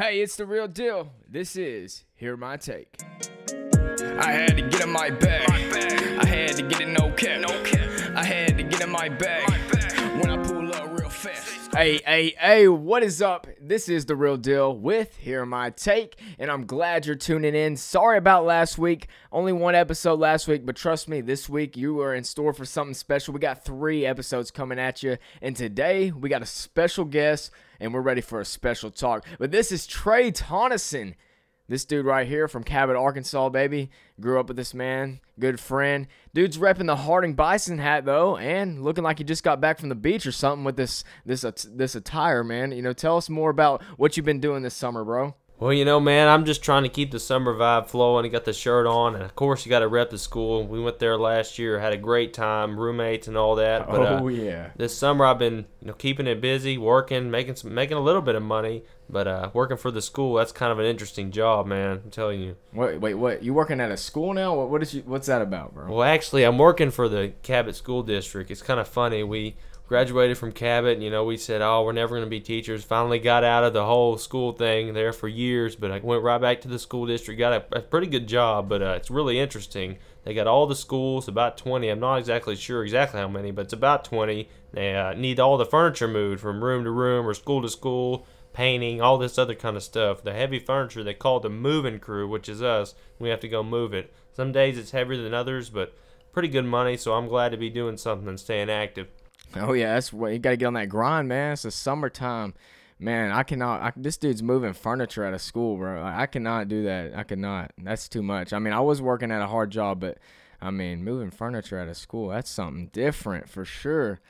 Hey, it's the real deal. This is Hear My Take. I had to get in my bag. I had to get in no cap. I had to get in my bag. When I pull up real fast. Hey, hey, hey, what is up? This is the real deal with Hear My Take, and I'm glad you're tuning in. Sorry about last week. Only one episode last week, but trust me, this week you are in store for something special. We got three episodes coming at you, and today we got a special guest, and we're ready for a special talk. But this is Trey Tonneson. This dude right here from Cabot, Arkansas, baby. Grew up with this man, good friend. Dude's repping the Harding Bison hat though, and looking like he just got back from the beach or something with this this this attire, man. You know, tell us more about what you've been doing this summer, bro. Well, you know, man, I'm just trying to keep the summer vibe flowing. I got the shirt on, and of course, you got to rep the school. We went there last year, had a great time, roommates and all that. But, oh uh, yeah. This summer, I've been, you know, keeping it busy, working, making some, making a little bit of money. But uh, working for the school, that's kind of an interesting job, man. I'm telling you. Wait, wait, what? You working at a school now? What, what is you? What's that about, bro? Well, actually, I'm working for the Cabot School District. It's kind of funny. We graduated from Cabot. You know, we said, oh, we're never going to be teachers. Finally got out of the whole school thing there for years, but I went right back to the school district. Got a, a pretty good job, but uh, it's really interesting. They got all the schools, about 20. I'm not exactly sure exactly how many, but it's about 20. They uh, need all the furniture moved from room to room or school to school, painting, all this other kind of stuff. The heavy furniture they call the moving crew, which is us. We have to go move it. Some days it's heavier than others, but pretty good money, so I'm glad to be doing something and staying active. Oh yeah, that's what you got to get on that grind, man. It's the summertime, man. I cannot. I, this dude's moving furniture out of school, bro. I cannot do that. I cannot. That's too much. I mean, I was working at a hard job, but I mean, moving furniture out of school, that's something different for sure.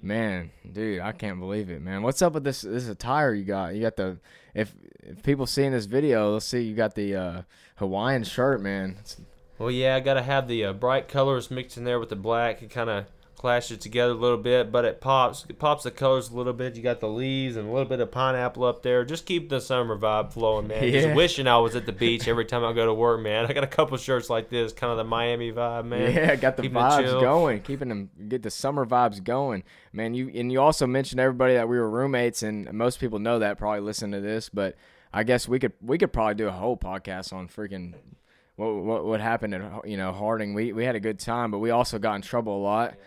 Man, dude, I can't believe it, man. What's up with this this attire you got? You got the if if people seeing this video, they'll see you got the uh, Hawaiian shirt, man. It's, well, yeah, I gotta have the uh, bright colors mixed in there with the black. It kind of clash it together a little bit, but it pops it pops the colors a little bit. You got the leaves and a little bit of pineapple up there. Just keep the summer vibe flowing, man. Yeah. Just wishing I was at the beach every time I go to work, man. I got a couple shirts like this, kind of the Miami vibe, man. Yeah, got the keeping vibes going, keeping them get the summer vibes going, man. You and you also mentioned everybody that we were roommates, and most people know that probably listen to this, but I guess we could we could probably do a whole podcast on freaking what what, what happened at you know Harding. We we had a good time, but we also got in trouble a lot. Yeah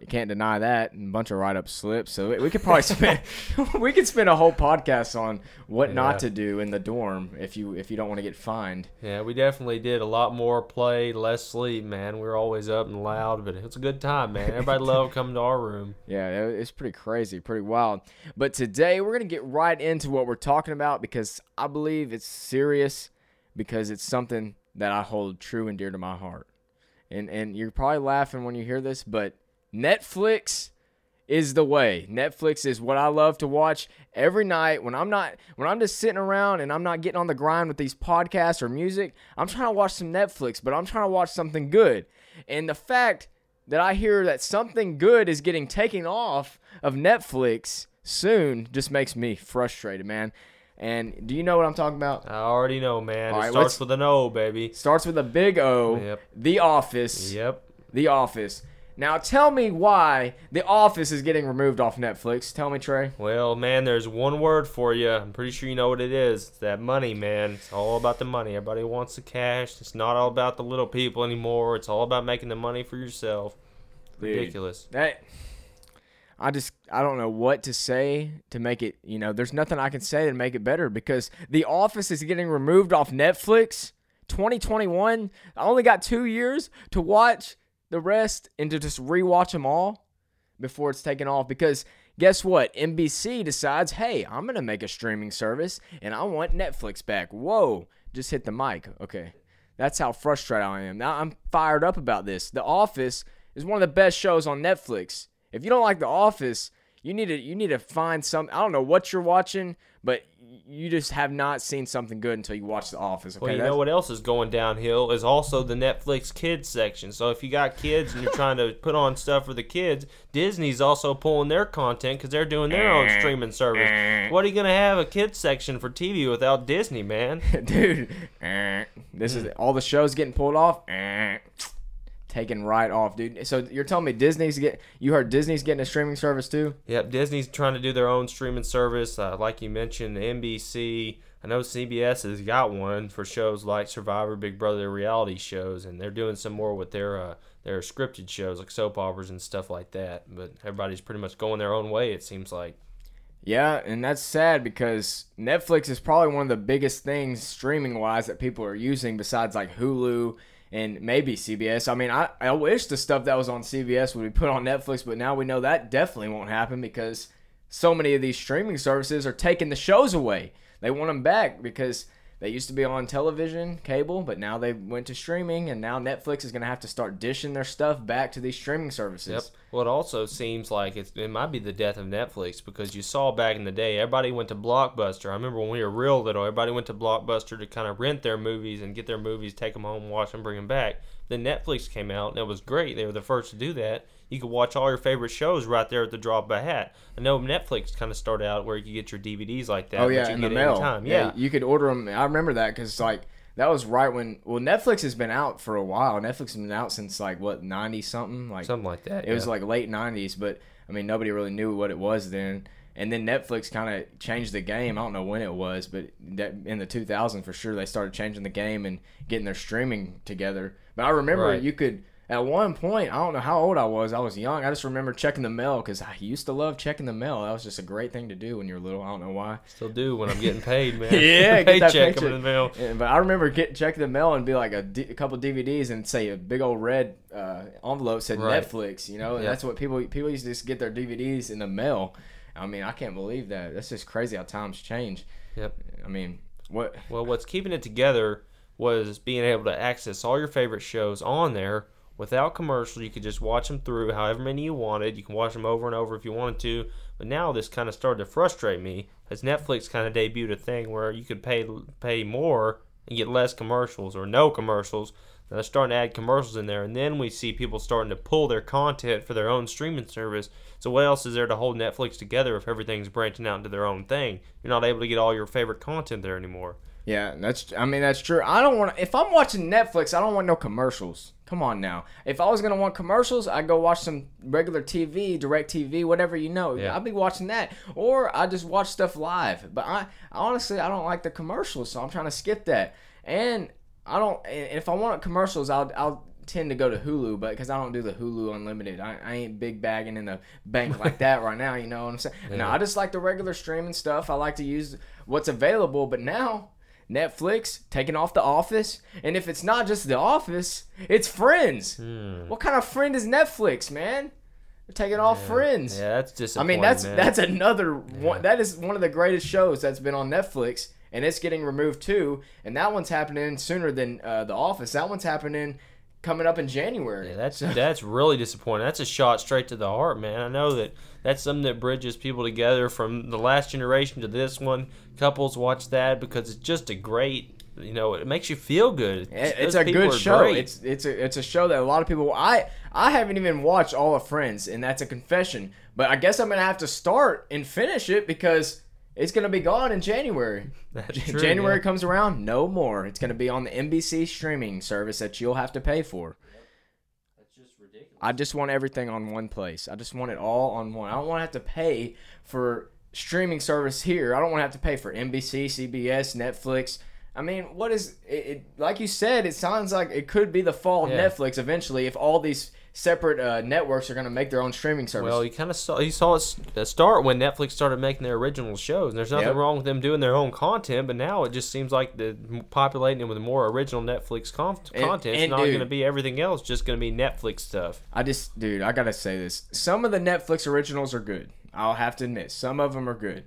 you can't deny that. And a bunch of write up slips. So we could probably spend we could spend a whole podcast on what yeah. not to do in the dorm if you if you don't want to get fined. Yeah, we definitely did a lot more play, less sleep, man. We were always up and loud, but it's a good time, man. Everybody loved coming to our room. Yeah, it's pretty crazy, pretty wild. But today we're gonna get right into what we're talking about because I believe it's serious because it's something that I hold true and dear to my heart. And and you're probably laughing when you hear this, but Netflix is the way. Netflix is what I love to watch every night when I'm not when I'm just sitting around and I'm not getting on the grind with these podcasts or music. I'm trying to watch some Netflix, but I'm trying to watch something good. And the fact that I hear that something good is getting taken off of Netflix soon just makes me frustrated, man. And do you know what I'm talking about? I already know, man. All it right, starts with an O, baby. Starts with a big O. Yep. The Office. Yep. The Office. Now tell me why The Office is getting removed off Netflix. Tell me, Trey. Well, man, there's one word for you. I'm pretty sure you know what it is. It's that money, man. It's all about the money. Everybody wants the cash. It's not all about the little people anymore. It's all about making the money for yourself. Dude, Ridiculous. That I just I don't know what to say to make it, you know, there's nothing I can say to make it better because The Office is getting removed off Netflix. 2021. I only got 2 years to watch the rest and to just rewatch them all before it's taken off because guess what? NBC decides, hey, I'm going to make a streaming service and I want Netflix back. Whoa, just hit the mic. Okay. That's how frustrated I am. Now I'm fired up about this. The Office is one of the best shows on Netflix. If you don't like The Office, you need to you need to find some I don't know what you're watching, but you just have not seen something good until you watch The Office. Okay? Well, you That's, know what else is going downhill is also the Netflix kids section. So if you got kids and you're trying to put on stuff for the kids, Disney's also pulling their content because they're doing their own streaming service. What are you gonna have a kids section for TV without Disney, man? Dude, this is all the shows getting pulled off taken right off, dude. So you're telling me Disney's get you heard Disney's getting a streaming service too? Yep, Disney's trying to do their own streaming service, uh, like you mentioned, NBC, I know CBS has got one for shows like Survivor, Big Brother, reality shows, and they're doing some more with their uh, their scripted shows like soap operas and stuff like that. But everybody's pretty much going their own way. It seems like. Yeah, and that's sad because Netflix is probably one of the biggest things streaming wise that people are using besides like Hulu and maybe CBS. I mean, I, I wish the stuff that was on CBS would be put on Netflix, but now we know that definitely won't happen because so many of these streaming services are taking the shows away. They want them back because they used to be on television, cable, but now they went to streaming, and now Netflix is going to have to start dishing their stuff back to these streaming services. Yep. Well, it also seems like it might be the death of Netflix because you saw back in the day, everybody went to Blockbuster. I remember when we were real little, everybody went to Blockbuster to kind of rent their movies and get their movies, take them home, watch them, bring them back. Then Netflix came out, and it was great. They were the first to do that. You could watch all your favorite shows right there at the drop of a hat. I know Netflix kind of started out where you could get your DVDs like that. Oh yeah, in could the mail. Yeah. Yeah. you could order them. I remember that because like that was right when. Well, Netflix has been out for a while. Netflix has been out since like what ninety something. Like something like that. it was like late nineties, but I mean nobody really knew what it was then. And then Netflix kind of changed the game. I don't know when it was, but that in the 2000s for sure they started changing the game and getting their streaming together. But I remember Right. you could at one point. I don't know how old I was. I was young. I just remember checking the mail because I used to love checking the mail. That was just a great thing to do when you're little. I don't know why. Still do when I'm getting paid, man. Yeah, get that paycheck coming in the mail. Yeah, but I remember get checking the mail and be like a, D, a couple DVDs and say a big old red uh, envelope said Right. Netflix. You know, and Yeah. that's what people people used to just get their DVDs in the mail. I mean, I can't believe that. That's just crazy how times change. Yep. I mean, what? Well, what's keeping it together was being able to access all your favorite shows on there without commercials. You could just watch them through however many you wanted. You can watch them over and over if you wanted to. But now this kind of started to frustrate me as Netflix kind of debuted a thing where you could pay pay more and get less commercials or no commercials. Now they're starting to add commercials in there, and then we see people starting to pull their content for their own streaming service. So what else is there to hold Netflix together if everything's branching out into their own thing? You're not able to get all your favorite content there anymore. Yeah, that's. I mean, that's true. I don't want. If I'm watching Netflix, I don't want no commercials. Come on now. If I was gonna want commercials, I'd go watch some regular TV, DirecTV, whatever you know. Yeah. I'd be watching that, or I just watch stuff live. But I honestly, I don't like the commercials, so I'm trying to skip that. And I don't. and If I want commercials, I'll I'll tend to go to Hulu, but because I don't do the Hulu Unlimited, I, I ain't big bagging in the bank like that right now. You know what I'm saying? No, I just like the regular streaming stuff. I like to use what's available, but now. Netflix taking off The Office, and if it's not just The Office, it's Friends. Hmm. What kind of friend is Netflix, man? They're taking off Friends. Yeah, that's just. I mean, that's that's another one. That is one of the greatest shows that's been on Netflix, and it's getting removed too. And that one's happening sooner than uh, The Office. That one's happening coming up in January. Yeah, that's that's really disappointing. That's a shot straight to the heart, man. I know that that's something that bridges people together from the last generation to this one. Couples watch that because it's just a great, you know, it makes you feel good. It- Those it's a good show. great. It's it's a it's a show that a lot of people. I I haven't even watched all of Friends, and that's a confession. But I guess I'm gonna have to start and finish it because it's gonna be gone in January. That's true, January yeah. comes around, no more. It's gonna be on the NBC streaming service that you'll have to pay for. That's just ridiculous. I just want everything on one place. I just want it all on one. I don't want to have to pay for streaming service here. I don't want to have to pay for NBC, CBS, Netflix. I mean, what is it, it? Like you said, it sounds like it could be the fall of Yeah. Netflix eventually if all these separate uh, networks are going to make their own streaming service. Well, you kind of saw you saw it start when Netflix started making their original shows. And there's nothing Yep. wrong with them doing their own content, but now it just seems like the populating it with more original Netflix con- And- content. It's and not going to be everything else. Just going to be Netflix stuff. I just, dude, I gotta say this. Some of the Netflix originals are good. I'll have to admit, some of them are good.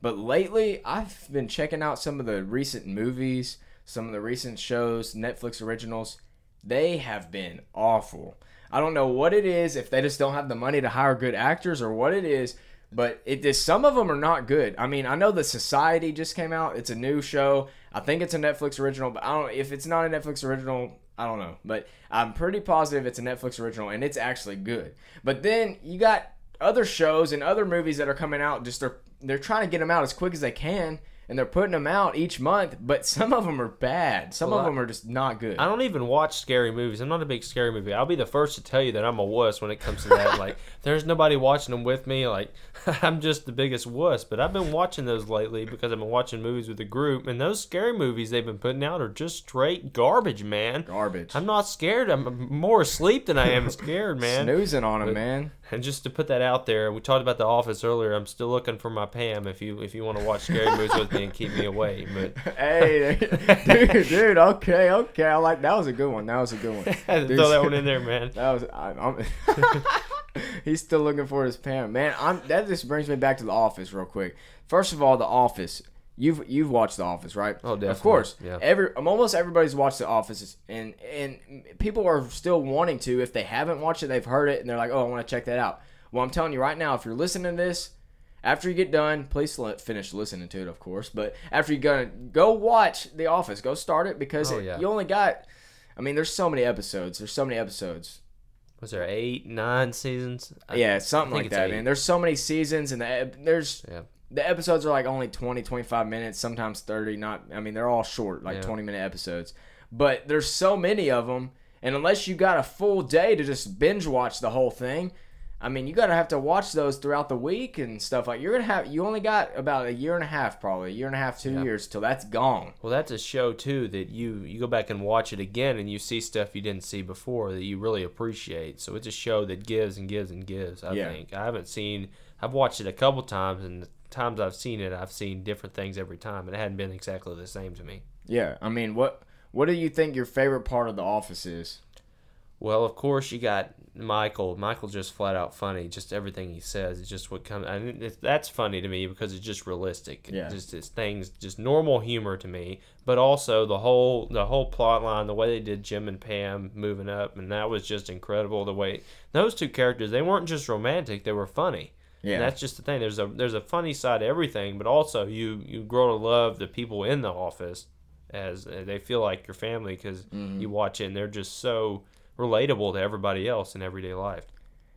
But lately, I've been checking out some of the recent movies, some of the recent shows, Netflix originals. They have been awful. I don't know what it is, if they just don't have the money to hire good actors or what it is, but it is some of them are not good. I mean, I know the Society just came out. It's a new show. I think it's a Netflix original, but I don't if it's not a Netflix original, I don't know. But I'm pretty positive it's a Netflix original and it's actually good. But then you got other shows and other movies that are coming out just they're they're trying to get them out as quick as they can and they're putting them out each month, but some of them are bad. Some Well, of them are just not good. I don't even watch scary movies. I'm not a big scary movie. I'll be the first to tell you that I'm a wuss when it comes to that. like, there's nobody watching them with me. Like, I'm just the biggest wuss. But I've been watching those lately because I've been watching movies with a group, and those scary movies they've been putting out are just straight garbage, man. Garbage. I'm not scared. I'm more asleep than I am scared, man. Snoozing on them, But- man. And just to put that out there, we talked about The Office earlier. I'm still looking for my Pam if you if you want to watch scary movies with me and keep me away. But hey, dude, dude. Okay, okay. I like that was a good one. That was a good one. Dude, throw that one in there, man. That was. I, I'm He's still looking for his Pam. Man, I'm. That just brings me back to the Office real quick. First of all, the Office. You've you've watched The Office, right? Oh, definitely, Of course. yeah. Every almost everybody's watched The Office, and and people are still wanting to. If they haven't watched it, they've heard it, and they're like, "Oh, I want to check that out." Well, I'm telling you right now, if you're listening to this, after you get done, please let, finish listening to it, of course. But after you're gonna go watch The Office, go start it because Oh, it- yeah. you only got. I mean, there's so many episodes. There's so many episodes. Was there eight, nine seasons? I- Yeah, something like that, eight. man. There's so many seasons, and the, there's Yeah. The episodes are like only 20, 25 minutes, sometimes 30. Not, I mean, they're all short, like Yeah. 20 minute episodes. But there's so many of them, and unless you got a full day to just binge watch the whole thing, I mean, you gotta have to watch those throughout the week and stuff. Like you're gonna have, you only got about a year and a half, probably a year and a half, two Yeah. years till that's gone. Well, that's a show too that you you go back and watch it again and you see stuff you didn't see before that you really appreciate. So it's a show that gives and gives and gives. I Yeah. think I haven't seen. I've watched it a couple times and times I've seen it, I've seen different things every time, and it hadn't been exactly the same to me. Yeah, I mean, what what do you think your favorite part of The Office is? Well, of course you got Michael. Michael's just flat out funny. Just everything he says is just what comes. And it, that's funny to me because it's just realistic. Yeah. Just it's things, just normal humor to me. But also the whole the whole plot line, the way they did Jim and Pam moving up, and that was just incredible. The way those two characters, they weren't just romantic; they were funny. Yeah. And that's just the thing. There's a there's a funny side to everything, but also you you grow to love the people in the office as uh, they feel like your family because Mm-hmm. you watch it and they're just so relatable to everybody else in everyday life.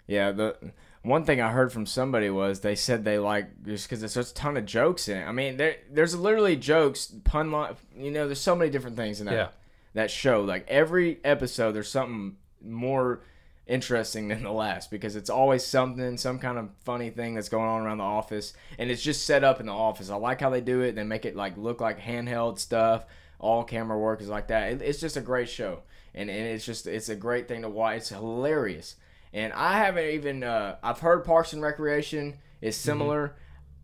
Yeah, the one thing I heard from somebody was they said they like just because there's a ton of jokes in it. I mean, there there's literally jokes, pun line. You know, there's so many different things in that Yeah. that show. Like every episode, there's something more interesting than the last because it's always something, some kind of funny thing that's going on around the office, and it's just set up in the office. I like how they do it. They make it like look like handheld stuff. All camera work is like that. It, it's just a great show, and and it's just it's a great thing to watch. It's hilarious. And I haven't even uh, I've heard Parks and Recreation is similar.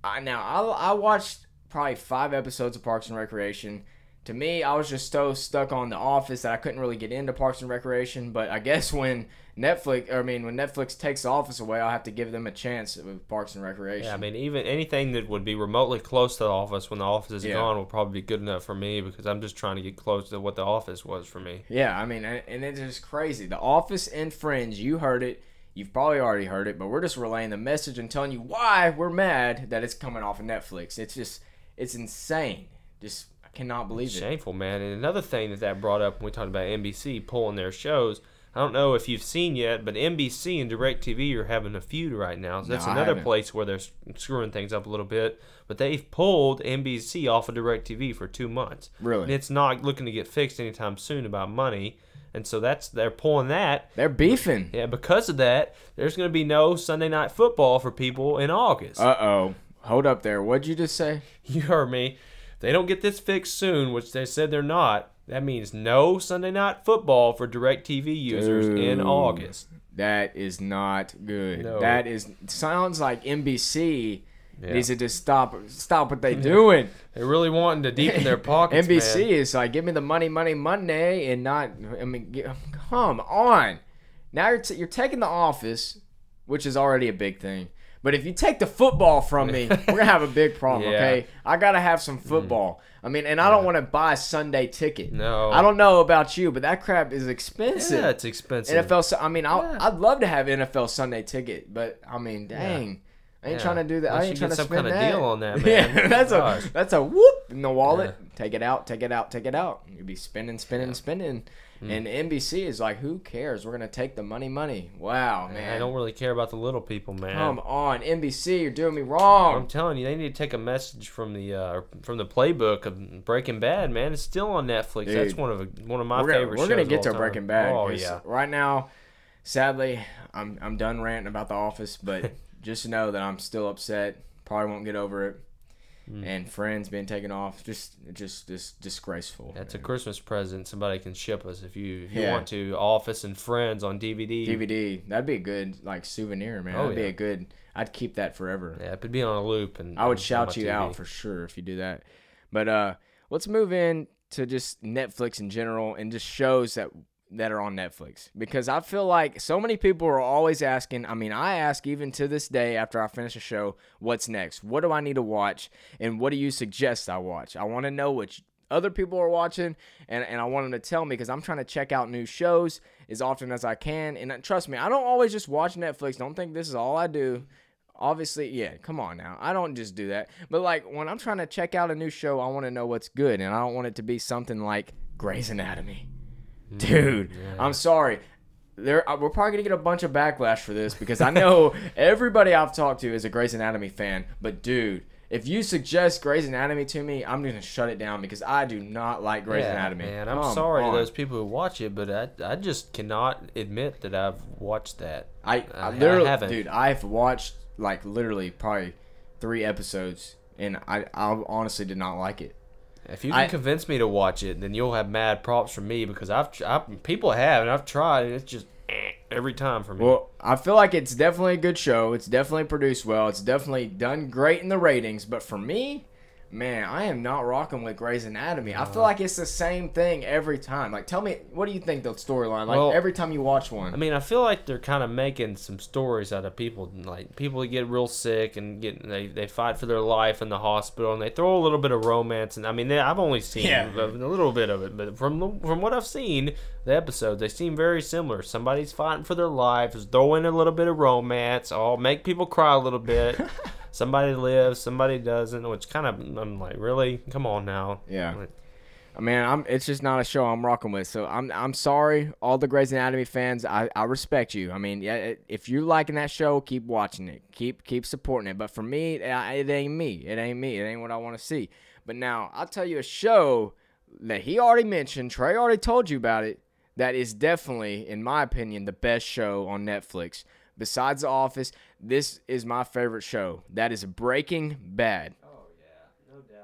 I, now I I watched probably five episodes of Parks and Recreation. To me, I was just so stuck on The Office that I couldn't really get into Parks and Recreation. But I guess when Netflix, I mean, when Netflix takes The Office away, I'll have to give them a chance with Parks and Recreation. Yeah, I mean, even anything that would be remotely close to the office when the office is Yeah. gone will probably be good enough for me because I'm just trying to get close to what the office was for me. Yeah, I mean, and, it's just crazy. The Office and Friends, you heard it. You've probably already heard it, but we're just relaying the message and telling you why we're mad that it's coming off of Netflix. It's just, it's insane. Just, cannot believe it. Shameful, man. And another thing that that brought up when we talked about NBC pulling their shows. I don't know if you've seen yet, but NBC and DirecTV are having a feud right now. So that's No, another place where they're screwing things up a little bit. But they've pulled NBC off of DirecTV for two months. Really? And it's not looking to get fixed anytime soon about money. And so that's they're pulling that. They're beefing. Yeah, because of that, there's going to be no Sunday night football for people in August. Uh oh. Hold up there. What'd you just say? You heard me. They don't get this fixed soon, which they said they're not, that means no Sunday night football for DirecTV users in August. That is not good. No. That is sounds like NBC Yeah. needs to just stop stop what they're doing. They're really wanting to deepen their pockets. NBC man. is like, give me the money, money, money, and not. I mean, come on. Now you're t- you're taking the office, which is already a big thing. But if you take the football from me, we're gonna have a big problem. Yeah. Okay, I gotta have some mm. football. I mean, and I don't want to buy a Sunday ticket. No. I don't know about you, but that crap is expensive. Yeah, it's expensive. NFL. I mean, I'll, Yeah. I'd love to have NFL Sunday ticket, but I mean, dang, I ain't Yeah. trying to do that. I Unless ain't you trying get to some spend kinda that. deal on that, man. Yeah, that's Gosh. a that's a whoop in the wallet. Yeah. Take it out, take it out, take it out. You'd be spending, spending, spending. Hmm. And NBC is like, who cares? We're gonna take the money, money. Wow, man. I don't really care about the little people, man. Come on, NBC, you're doing me wrong. I'm telling you, they need to take a message from the uh, from the playbook of Breaking Bad. Man, it's still on Netflix. That's one of one of my we're gonna, favorite. we're gonna get to time. Breaking Bad. Oh yeah, Right now, sadly, I'm I'm done ranting about The Office, but just know that I'm still upset. Probably won't get over it. Hmm. And Friends being taken off, just just just disgraceful. that's a Christmas present somebody can ship us if you if you Yeah. want to. Office and Friends on DVD. DVD. That'd be a good like souvenir, man. Oh, That'd be a good. I'd keep that forever. Yeah, it'd be on a loop, and I would shout you TV. out for sure if you do that. But uh, let's move in to just Netflix in general and just shows that that are on Netflix because I feel like so many people are always asking. I mean, I ask even to this day after I finish a show, what's next? What do I need to watch? And what do you suggest I watch? I want to know what other people are watching and, and I want them to tell me because I'm trying to check out new shows as often as I can. And uh, trust me, I don't always just watch Netflix. Don't think this is all I do obviously yeah come on now i don't just do that but like when i'm trying to check out a new show i want to know what's good and i don't want it to be something like Grey's Anatomy dude i'm sorry there uh, we're probably gonna get a bunch of backlash for this because i know everybody i've talked to is a Grey's Anatomy fan but dude if you suggest Grey's Anatomy to me, I'm gonna shut it down because I do not like Grey's yeah, Anatomy. Man, I'm Come sorry on. to those people who watch it, but I, I just cannot admit that I've watched that. I, I- I I literally, haven't. dude, I've watched like literally probably three episodes, and I, I honestly did not like it. If you can I- convince me to watch it, then you'll have mad props from me because I've, tr- I, people have and I've tried, and it's just eh, every time for me. Well, I feel like it's definitely a good show. It's definitely produced well. It's definitely done great in the ratings. But for me, man, I am not rocking with Grey's Anatomy. I feel like it's the same thing every time. Like, tell me, what do you think the storyline? Like Well, every time you watch one. I mean, I feel like they're kind of making some stories out of people, like people get real sick and get they, they fight for their life in the hospital, and they throw a little bit of romance. And I mean, they, I've only seen Yeah. a, little bit of it, but from from what I've seen, the episodes they seem very similar. Somebody's fighting for their lives, throw in a little bit of romance, all make people cry a little bit. somebody lives, somebody doesn't, which kind of I'm like, really, come on now. Yeah. Like, uh, I mean, I'm. It's just not a show I'm rocking with. So I'm. I'm sorry, all the Grey's Anatomy fans. I, I respect you. I mean, yeah, if you're liking that show, keep watching it. Keep keep supporting it. But for me, it, it ain't me. It ain't me. It ain't what I want to see. But now I'll tell you a show that he already mentioned. Trey already told you about it. That is definitely, in my opinion, the best show on Netflix. Besides The Office, this is my favorite show. That is Breaking Bad. Oh,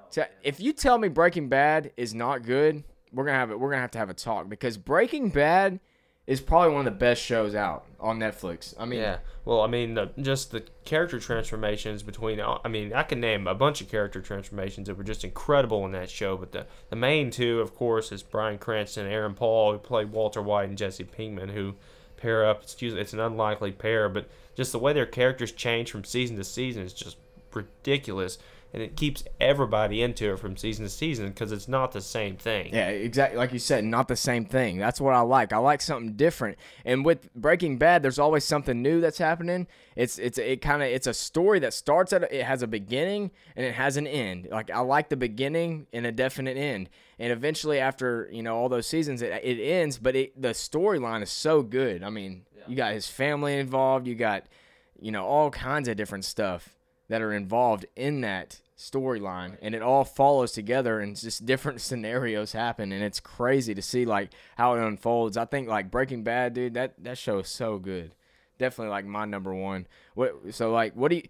so if you tell me Breaking Bad is not good, we're gonna have it. We're gonna have to have a talk because Breaking Bad is probably one of the best shows out on Netflix. I mean, Yeah. Well, I mean, the, just the character transformations between. Uh, I mean, I can name a bunch of character transformations that were just incredible in that show. But the, the main two, of course, is Bryan Cranston and Aaron Paul, who played Walter White and Jesse Pinkman, who pair up. It's, it's an unlikely pair, but just the way their characters change from season to season is just ridiculous. And it keeps everybody into it from season to season because it's not the same thing. Yeah, exactly. Like you said, not the same thing. That's what I like. I like something different. And with Breaking Bad, there's always something new that's happening. It's it's it kind of it's a story that starts at a, it has a beginning and it has an end. Like I like the beginning and a definite end. And eventually, after you know all those seasons, it, it ends. But it, the storyline is so good. I mean, you got his family involved. You got you know all kinds of different stuff that are involved in that storyline and it all follows together and just different scenarios happen and it's crazy to see like how it unfolds. I think like breaking bad dude that that show is so good. Definitely like my number one. What so like what do you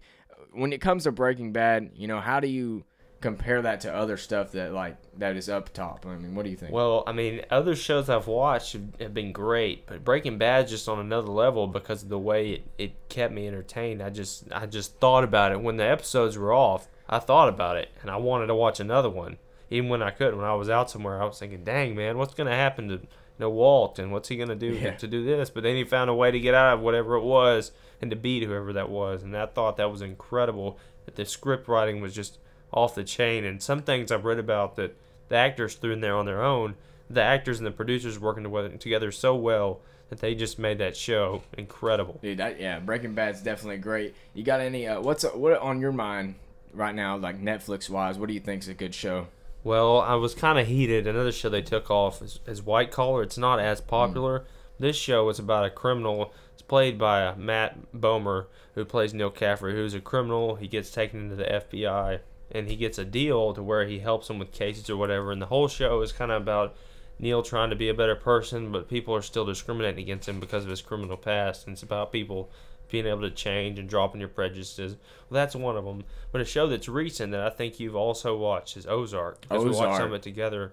when it comes to breaking bad you know how do you compare that to other stuff that like that is up top i mean what do you think Well, I mean, other shows I've watched have, have been great, but Breaking Bad's just on another level because of the way it, it kept me entertained. I just I just thought about it when the episodes were off. I thought about it and I wanted to watch another one, even when I couldn't. When I was out somewhere, I was thinking, "Dang man, what's gonna happen to you know Walt and what's he gonna do Yeah. to do this?" But then he found a way to get out of whatever it was and to beat whoever that was, and I thought that was incredible. That the script writing was just off the chain, and some things I've read about that the actors threw in there on their own the actors and the producers working together, so well that they just made that show incredible. Dude, that yeah, Breaking Bad's definitely great. You got any? Uh, what's what on your mind right now, like Netflix wise? What do you think's a good show? Well, I was kind of heated. Another show they took off is, is White Collar. It's not as popular. Mm. This show is about a criminal. It's played by uh, Matt Bomer, who plays Neal Caffrey, who's a criminal. He gets taken into the FBI, and he gets a deal to where he helps him with cases or whatever. And the whole show is kind of about Neal trying to be a better person, but people are still discriminating against him because of his criminal past. And it's about people being able to change and dropping your prejudices. Well, that's one of them. But a show that's recent that I think you've also watched is Ozark. Because Ozark. we watched some of it together,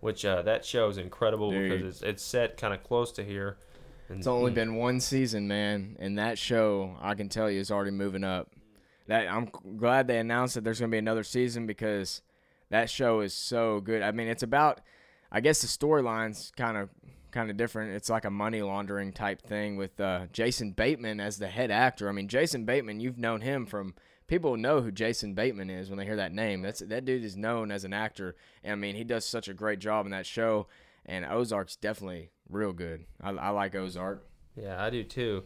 which uh, that show is incredible Dude. because it's, it's set kind of close to here. And, It's only been one season, man, and that show I can tell you is already moving up. That I'm glad they announced that there's going to be another season because that show is so good. I mean, it's about I guess the storyline's kind of kind of different. It's like a money laundering type thing with uh, Jason Bateman as the head actor. I mean, Jason Bateman, you've known him from people know who Jason Bateman is when they hear that name. That's that dude is known as an actor. And I mean, he does such a great job in that show. And Ozark's definitely real good. I, I like Ozark. Yeah, I do too.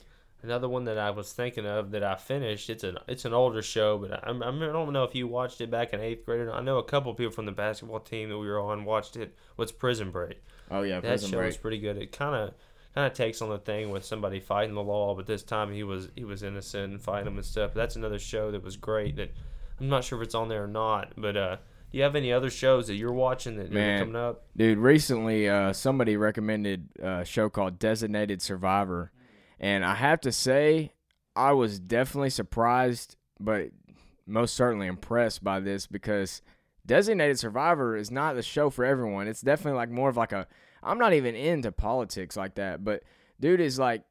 Another one that I was thinking of that I finished. It's an it's an older show, but I, I don't know if you watched it back in eighth grade. I know a couple people from the basketball team that we were on watched it. What's Prison Break? Oh yeah, that Prison show Break. was pretty good. It kind of kind of takes on the thing with somebody fighting the law, but this time he was he was innocent and fighting them and stuff. That's another show that was great. That I'm not sure if it's on there or not, but uh, do you have any other shows that you're watching that Man. are coming up? Dude, recently uh, somebody recommended a show called Designated Survivor, and I have to say, I was definitely surprised, but most certainly impressed by this because Designated Survivor is not the show for everyone. It's definitely like more of like a. I'm not even into politics like that, but dude is like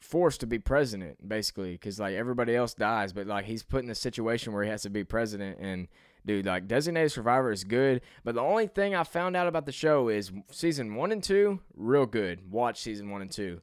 forced to be president basically because like everybody else dies, but like he's put in a situation where he has to be president and dude, like Designated Survivor is good, but the only thing I found out about the show is season one and two, real good. Watch season one and two,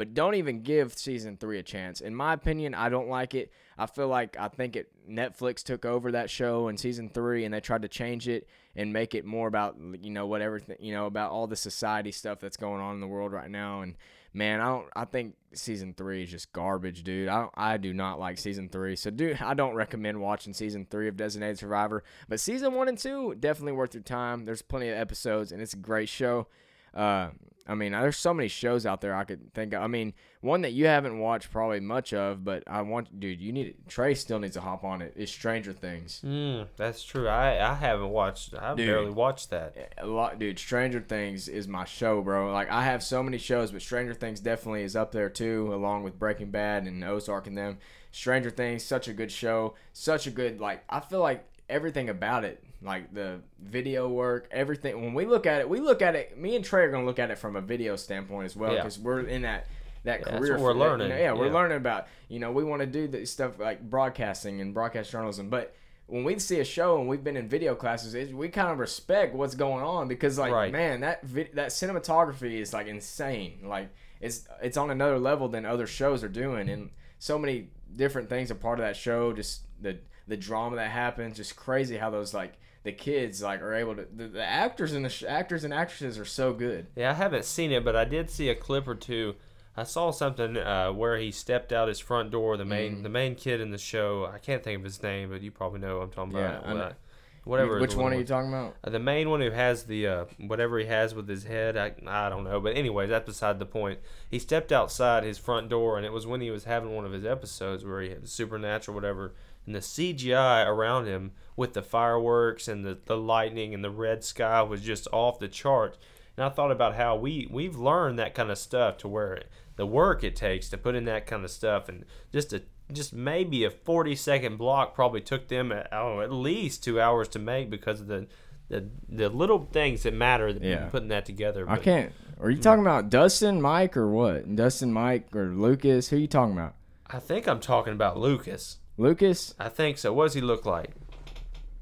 but don't even give season three a chance. In my opinion, I don't like it. I feel like I think it Netflix took over that show in season three, and they tried to change it and make it more about you know whatever you know about all the society stuff that's going on in the world right now and man, I don't. I think season three is just garbage, dude. I don't, I do not like season three. So, dude, I don't recommend watching season three of Designated Survivor. But season one and two definitely worth your time. There's plenty of episodes, and it's a great show. Uh, I mean, there's so many shows out there I could think of. I mean, one that you haven't watched probably much of, but I want, dude, you need Trey still needs to hop on it. Is Stranger Things. Mm, that's true. I I haven't watched. I've Dude. barely watched that. a lot dude stranger things is my show bro like i have so many shows but stranger things definitely is up there too along with breaking bad and ozark and them stranger things such a good show such a good like i feel like everything about it like the video work everything when we look at it we look at it me and trey are gonna look at it from a video standpoint as well Yeah. because we're in that that Yeah, that's career what we're that, you learning. know, yeah, we're Yeah. learning about you know we want to do the stuff like broadcasting and broadcast journalism but when we see a show and we've been in video classes, it, we kind of respect what's going on because, like, Right. man, that vi- that cinematography is like insane. Like, it's it's on another level than other shows are doing, and so many different things are part of that show. Just the the drama that happens, just crazy how those like the kids like are able to the, the actors and the sh- actors and actresses are so good. Yeah, I haven't seen it, but I did see a clip or two. I saw something uh, where he stepped out his front door. The main Mm. the main kid in the show. I can't think of his name, but you probably know what I'm talking Yeah, about. What- Whatever. Which one are you talking about? Uh, the main one who has the uh, whatever he has with his head, I, I don't know. But anyways, that's beside the point. He stepped outside his front door, and it was when he was having one of his episodes where he had supernatural whatever, and the CGI around him with the fireworks and the, the lightning and the red sky was just off the chart. And I thought about how we we've learned that kind of stuff to where the work it takes to put in that kind of stuff, and just a just maybe a 40 second block probably took them uh, oh, at least two hours to make because of the the, the little things that matter that Yeah. putting that together. I can't. Are you hmm. talking about Dustin, Mike, or what? Dustin, Mike, or Lucas? Who are you talking about? I think I'm talking about Lucas. Lucas? I think so. What does he look like?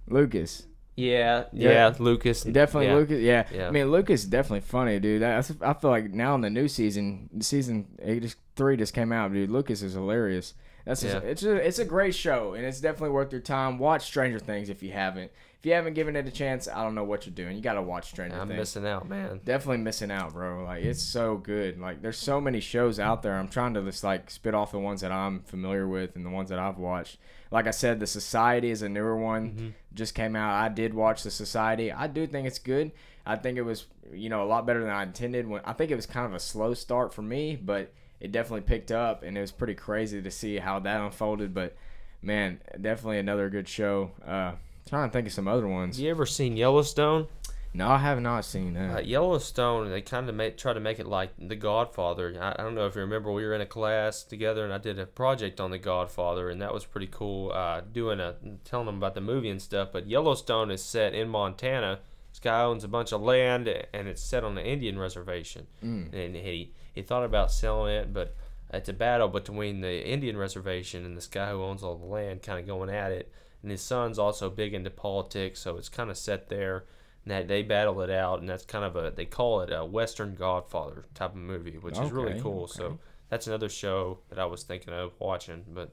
Lucas. Yeah, Yeah. yeah, Lucas. Definitely yeah. Lucas. Yeah. Yeah. I mean, Lucas is definitely funny, dude. I, I feel like now in the new season, season eight, just three just came out, dude. Lucas is hilarious. That's Yeah. just, it's a it's a great show and it's definitely worth your time. Watch Stranger Things if you haven't. If you haven't given it a chance, I don't know what you're doing. You got to watch Stranger Things. I'm missing out, man. Definitely missing out, bro. Like it's so good. Like there's so many shows out there. I'm trying to just like spit off the ones that I'm familiar with and the ones that I've watched. Like I said, The Society is a newer one. Mm-hmm. Just came out. I did watch The Society. I do think it's good. I think it was, you know, a lot better than I intended. When I think it was kind of a slow start for me, but it definitely picked up, and it was pretty crazy to see how that unfolded. But man, definitely another good show. Uh, trying to think of some other ones. You ever seen Yellowstone? No, I have not seen that. Uh, Yellowstone, they kind of make, try to make it like The Godfather. I, I don't know if you remember, we were in a class together, and I did a project on The Godfather, and that was pretty cool. Uh, doing a telling them about the movie and stuff. But Yellowstone is set in Montana. This guy owns a bunch of land, and it's set on an Indian reservation. Mm. And he he thought about selling it, but it's a battle between the Indian reservation and this guy who owns all the land, kind of going at it. And his son's also big into politics, so it's kind of set there and that they battle it out, and that's kind of a they call it a Western Godfather type of movie, which is really cool. okay. So that's another show that I was thinking of watching, but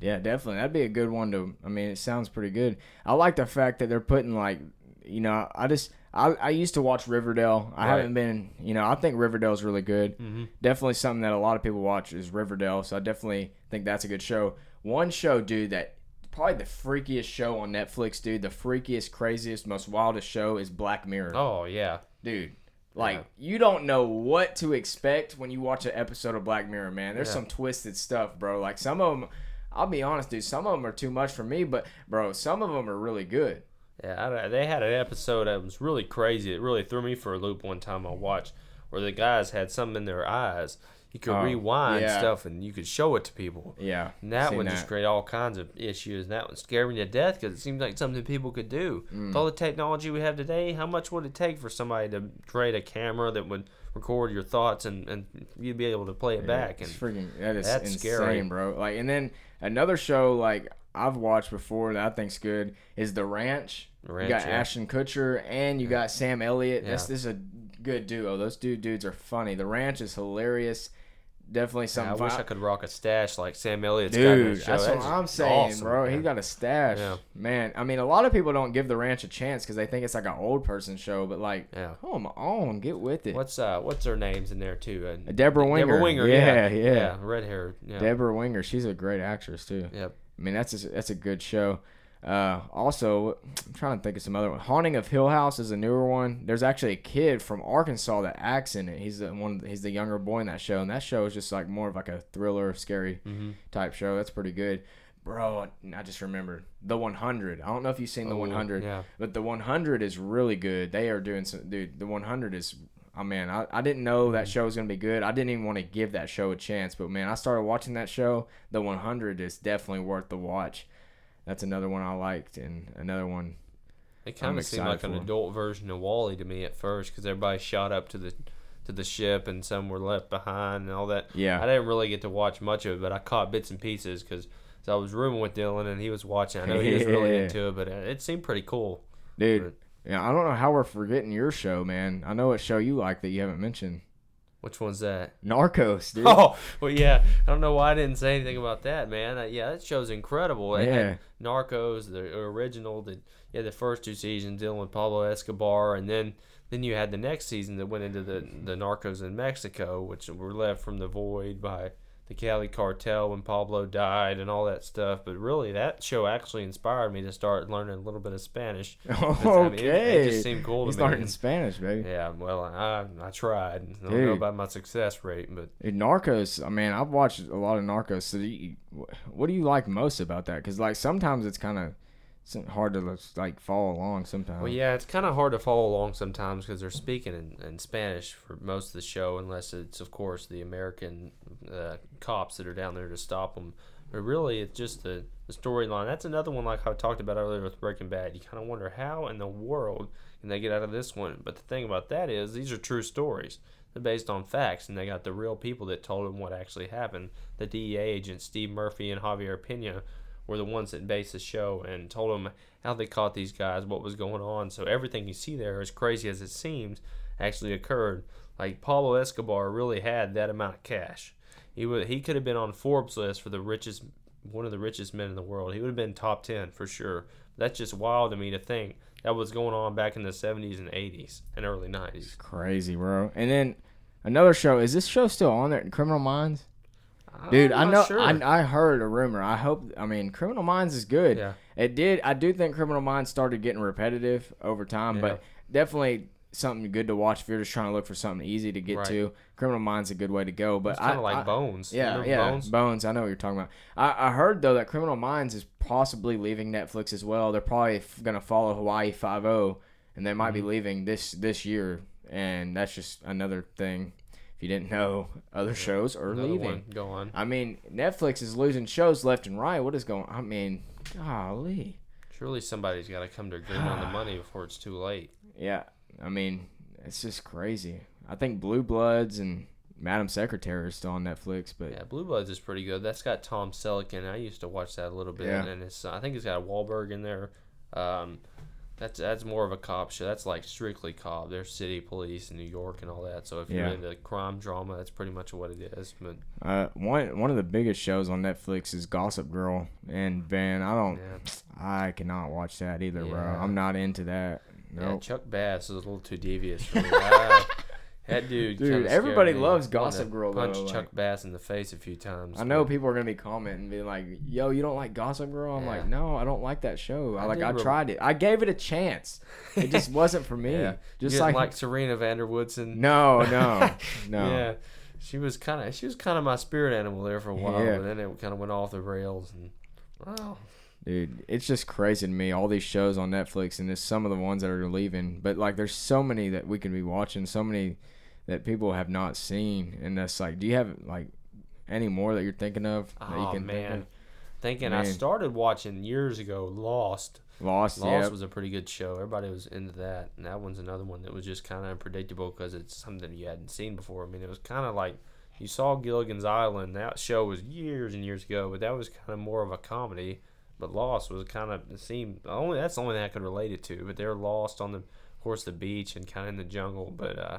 Yeah, definitely. That'd be a good one to. I mean, it sounds pretty good. I like the fact that they're putting like, you know, I just I, I used to watch Riverdale. I Right. haven't been, you know, I think Riverdale's really good. Mhm. Definitely something that a lot of people watch is Riverdale. So I definitely think that's a good show. One show, dude, that probably the freakiest show on Netflix, dude. The freakiest, craziest, most wildest show is Black Mirror, oh yeah, dude. Like Yeah. you don't know what to expect when you watch an episode of Black Mirror, man. There's Yeah. some twisted stuff, bro. Like some of them, I'll be honest, dude. Some of them are too much for me, but bro, some of them are really good. Yeah, I, don't- they had an episode that was really crazy. It really threw me for a loop one time I watched, where the guys had something in their eyes. You could Oh, rewind yeah. stuff and you could show it to people. Yeah, And that one just created all kinds of issues. And that one scared me to death because it seemed like something people could do. Mm. With all the technology we have today, how much would it take for somebody to create a camera that would record your thoughts and, and you'd be able to play it back? And freaking that is That's insane, scary. bro. Like, and then another show like I've watched before that I think's good is The Ranch. Ranch, you got yeah. Ashton Kutcher and you got Sam Elliott. This Yeah. this is a good duo. Those two dudes are funny. The Ranch is hilarious. Definitely something. I wish I could rock a stash like Sam Elliott's got in Dude, show. that's what I'm saying, awesome, bro. He man. got a stash, Yeah. man. I mean, a lot of people don't give the ranch a chance because they think it's like an old person show, but like, Yeah. come on, get with it. What's uh what's their names in there too? Uh, Debra Winger. Debra Winger, Yeah, yeah, yeah. red hair. Yeah. Debra Winger, she's a great actress too. Yep. I mean, that's a, that's a good show. Uh, also, I'm trying to think of some other one. Haunting of Hill House is a newer one. There's actually a kid from Arkansas that acts in it. He's the one. He's the younger boy in that show, and that show is just like more of like a thriller, scary Mm-hmm. type show. That's pretty good, bro. I just remembered the 100. I don't know if you've seen the Oh, 100, yeah. but the 100 is really good. They are doing some, dude. The 100 is. Oh man, I, I didn't know that show was gonna be good. I didn't even want to give that show a chance, but man, I started watching that show. The 100 is definitely worth the watch. That's another one I liked, and another one. It kind of seemed like an adult version of WALL-E to me at first because everybody shot up to the to the ship and some were left behind and all that. Yeah. I didn't really get to watch much of it, but I caught bits and pieces because I was rooming with Dylan and he was watching. I know he was really Yeah. into it, but it seemed pretty cool. Dude, yeah, I don't know how we're forgetting your show, man. I know what show you like that you haven't mentioned. Which one's that? Narcos, dude. Oh, well, yeah. I don't know why I didn't say anything about that, man. Uh, yeah, that show's incredible. Yeah. had Narcos, the original, the yeah, the first two seasons dealing with Pablo Escobar, and then then you had the next season that went into the the Narcos in Mexico, which were left from the void by the Cali cartel when Pablo died and all that stuff. But really, that show actually inspired me to start learning a little bit of Spanish. Because, I mean, it- okay. it, just seemed cool He's to me. learning Spanish, baby. Yeah, well, I I tried. I don't Dude. know about my success rate, but Dude, Narcos, I mean, I've watched a lot of Narcos. So, you, what do you like most about that? Because like sometimes it's kind of hard to like follow along. Sometimes. Well, yeah, it's kind of hard to follow along sometimes because they're speaking in, in Spanish for most of the show, unless it's, of course, the American uh, cops that are down there to stop them. But really, it's just the, the storyline. That's another one, like I talked about earlier with Breaking Bad. You kind of wonder how in the world can they get out of this one. But the thing about that is, these are true stories. They're based on facts, and they got the real people that told them what actually happened. The DEA agents, Steve Murphy and Javier Pena, were the ones that based the show and told them how they caught these guys, what was going on. So everything you see there, as crazy as it seems, actually occurred. Like Pablo Escobar really had that amount of cash. He would he could have been on Forbes list for the richest one of the richest men in the world. He would have been top ten for sure. That's just wild to me to think that was going on back in the seventies and eighties and early nineties. Crazy, bro. And then another show. Is this show still on there? Criminal Minds. Dude, I I'm know. sure. I, I heard a rumor. I hope. I mean, Criminal Minds is good. Yeah. It did. I do think Criminal Minds started getting repetitive over time, Yeah. but definitely something good to watch if you're just trying to look for something easy to get Right. to. Criminal Minds is a good way to go. But It's kind of like I- Bones. Yeah, Remember yeah, Bones? Bones. I know what you're talking about. I, I heard though that Criminal Minds is possibly leaving Netflix as well. They're probably f- gonna follow Hawaii Five O, and they might Mm-hmm. be leaving this this year. And that's just another thing. If you didn't know, other shows are Another leaving. one. Go on. I mean, Netflix is losing shows left and right. What is going? I mean, golly. Surely somebody's got to come to agreement on the money before it's too late. Yeah, I mean, it's just crazy. I think Blue Bloods and Madam Secretary are still on Netflix, but Yeah, Blue Bloods is pretty good. That's got Tom Selleck in. it. I used to watch that a little bit, Yeah. and it's I think it's got Wahlberg in there. Um, that's that's more of a cop show. That's like strictly cop. There's city police in New York and all that. So if you're Yeah. into crime drama, that's pretty much what it is. But Uh, one one of the biggest shows on Netflix is Gossip Girl, and Ben, I don't, yeah, I cannot watch that either, bro. I'm not into that. Yeah, Nope. Chuck Bass is a little too devious for me. I- ah, that dude, Dude, everybody loves Gossip Girl, Punch though, Chuck like- Bass in the face a few times. I know people are gonna be commenting, and being like, "Yo, you don't like Gossip Girl?" I'm Yeah. like, "No, I don't like that show. I, I like, I rem- tried it. I gave it a chance. It just wasn't for me. Yeah, Just you like, like Serena van der Woodsen. no, no, no. Yeah, she was kind of she was kind of my spirit animal there for a while, Yeah. but then it kind of went off the rails. And well, Dude, it's just crazy to me. All these shows on Netflix, and there's some of the ones that are leaving. But like, there's so many that we can be watching. So many that people have not seen, and that's like, do you have like any more that you're thinking of that you oh can think man, of? thinking I started watching years ago Lost. Lost, Lost yeah. was a pretty good show. Everybody was into that, and that one's another one that was just kind of unpredictable because it's something you hadn't seen before. I mean, it was kind of like you saw Gilligan's Island. That show was years and years ago, but that was kind of more of a comedy. But Lost was kind of it seemed only that's the only thing I could relate it to. But they're lost on the of course the beach and kind of in the jungle, but uh,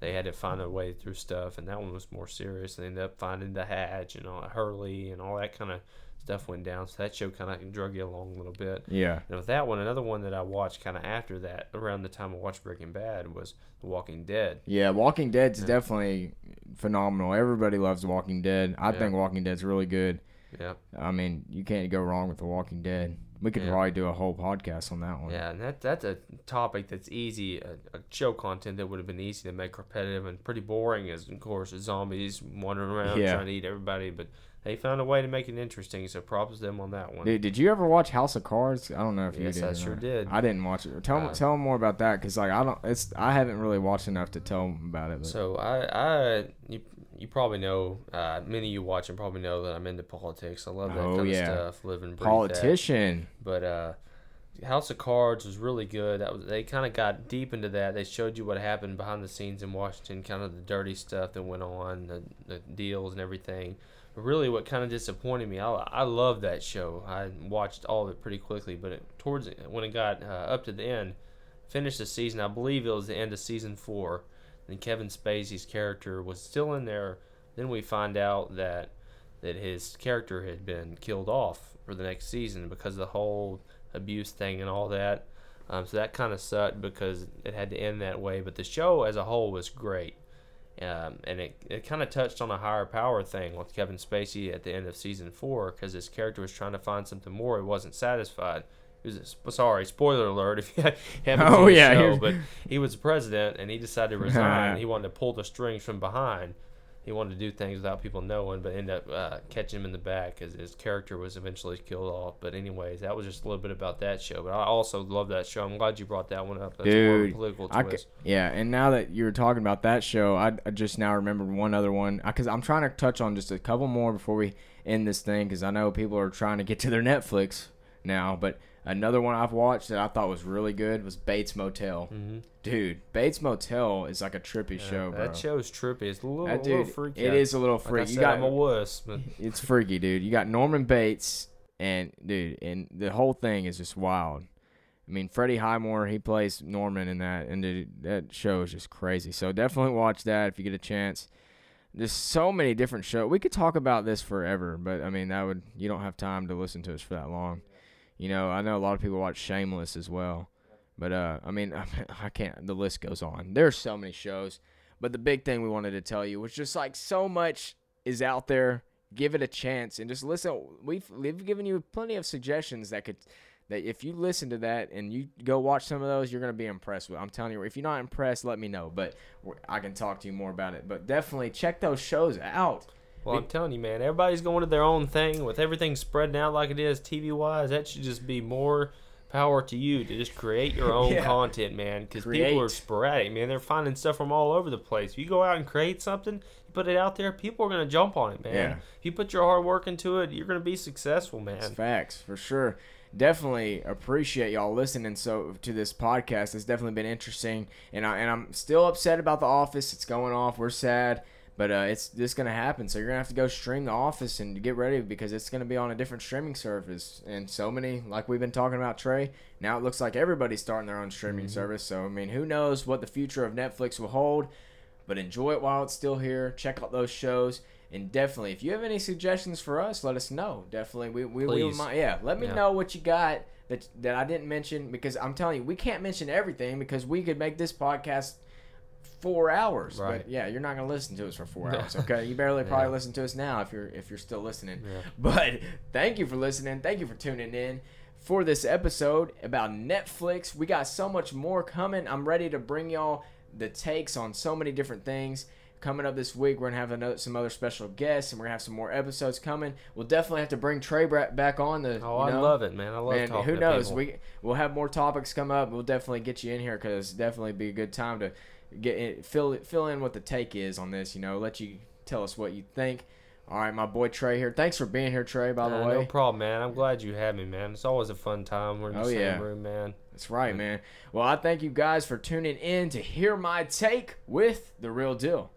they had to find a way through stuff, and that one was more serious. They ended up finding the hatch and all Hurley and all that kind of stuff went down. So that show kind of drug you along a little bit. yeah. And with that one, another one that I watched kind of after that, around the time I watched Breaking Bad, was The Walking Dead. Yeah, Walking Dead's Yeah. definitely phenomenal. Everybody loves Walking Dead. I Yeah. think Walking Dead's really good. Yeah, I mean, you can't go wrong with The Walking Dead. We could Yeah. probably do a whole podcast on that one. yeah, and that that's a topic that's easy, a, a show content that would have been easy to make repetitive and pretty boring, as of course zombies wandering around Yeah. trying to eat everybody, but they found a way to make it interesting. So props to them on that one. Dude, did you ever watch House of Cards? I don't know if you Yes, did. I sure did. I didn't watch it. Tell Uh, tell more about that, cause like I don't. It's I haven't really watched enough to tell 'em about it. But. So I, I, you, you probably know, uh, many of you watching probably know that I'm into politics. I love that Oh, kind yeah. of stuff. Live and breathe that. Politician. But uh, House of Cards was really good. That was they kind of got deep into that. They showed you what happened behind the scenes in Washington, kind of the dirty stuff that went on, the, the deals and everything. But really, what kind of disappointed me, I, I loved that show. I watched all of it pretty quickly, but it, towards when it got uh, up to the end, finished the season. I believe it was the end of season four, and Kevin Spacey's character was still in there. Then we find out that that his character had been killed off for the next season because of the whole abuse thing and all that. Um, so that kind of sucked because it had to end that way. But the show as a whole was great. Um, and it, it kind of touched on a higher power thing with Kevin Spacey at the end of season four because his character was trying to find something more. He wasn't satisfied. He was a, sorry, spoiler alert if you haven't Oh, seen the show, but he was president and he decided to resign. he wanted to pull the strings from behind. He wanted to do things without people knowing, but ended up uh, catching him in the back because his character was eventually killed off. But anyways, that was just a little bit about that show. But I also love that show. I'm glad you brought that one up. That's more of a Dude, political I twist. yeah, and now that you were talking about that show, I, I just now remembered one other one because I'm trying to touch on just a couple more before we end this thing because I know people are trying to get to their Netflix now. But another one I've watched that I thought was really good was Bates Motel. Mhm. Dude, Bates Motel is like a trippy show, bro. That show's trippy. It's a little, That a little freaky. it is a little Like I said, you got I'm a wuss, but it's freaky, dude. You got Norman Bates, and dude, and the whole thing is just wild. I mean, Freddie Highmore, he plays Norman in that, and dude, that show is just crazy. So definitely watch that if you get a chance. There's so many different shows. We could talk about this forever, but I mean that would you don't have time to listen to us for that long. You know, I know a lot of people watch Shameless as well, but uh, I mean I can't. The list goes on. There's so many shows, but the big thing we wanted to tell you was just like so much is out there. Give it a chance and just listen. We've we've given you plenty of suggestions that could that if you listen to that and you go watch some of those, you're gonna be impressed with. I'm telling you, if you're not impressed, let me know. But I can talk to you more about it. But definitely check those shows out. Well, I'm telling you, man, everybody's going to their own thing with everything spreading out like it is TV wise. That should just be more power to you to just create your own yeah. content, man. Because people are sporadic, man. They're finding stuff from all over the place. If you go out and create something, you put it out there, people are gonna jump on it, man. Yeah. If you put your hard work into it, you're gonna be successful, man. It's facts for sure definitely appreciate y'all listening so to this podcast. It's definitely been interesting, and I and I'm still upset about the Office. It's going off. We're sad, but uh, it's this gonna happen. So you're gonna have to go stream the Office and get ready because it's gonna be on a different streaming service. And so many, like we've been talking about, Trey. Now it looks like everybody's starting their own streaming mm-hmm. service. So I mean, who knows what the future of Netflix will hold? But enjoy it while it's still here. Check out those shows. And definitely, if you have any suggestions for us, let us know. Definitely, we we, we might, yeah. Let me yeah. know what you got that that I didn't mention because I'm telling you, we can't mention everything because we could make this podcast four hours. Right. But yeah, you're not gonna listen to us for four hours. Okay, you barely yeah. probably listen to us now if you're if you're still listening. Yeah. But thank you for listening. Thank you for tuning in for this episode about Netflix. We got so much more coming. I'm ready to bring y'all the takes on so many different things coming up this week. We're gonna have another, some other special guests, and we're gonna have some more episodes coming. We'll definitely have to bring Trey back on. The oh, you know, I love it, man. I love man. Who knows? People. We we'll have more topics come up. We'll definitely get you in here because definitely be a good time to get in, fill fill in what the take is on this. You know, let you tell us what you think. All right, my boy Trey here. Thanks for being here, Trey. By the way, no problem, man. I'm glad you had me, man. It's always a fun time. We're in the oh, same yeah. room, man. That's right, man. Well, I thank you guys for tuning in to hear my take with the real deal.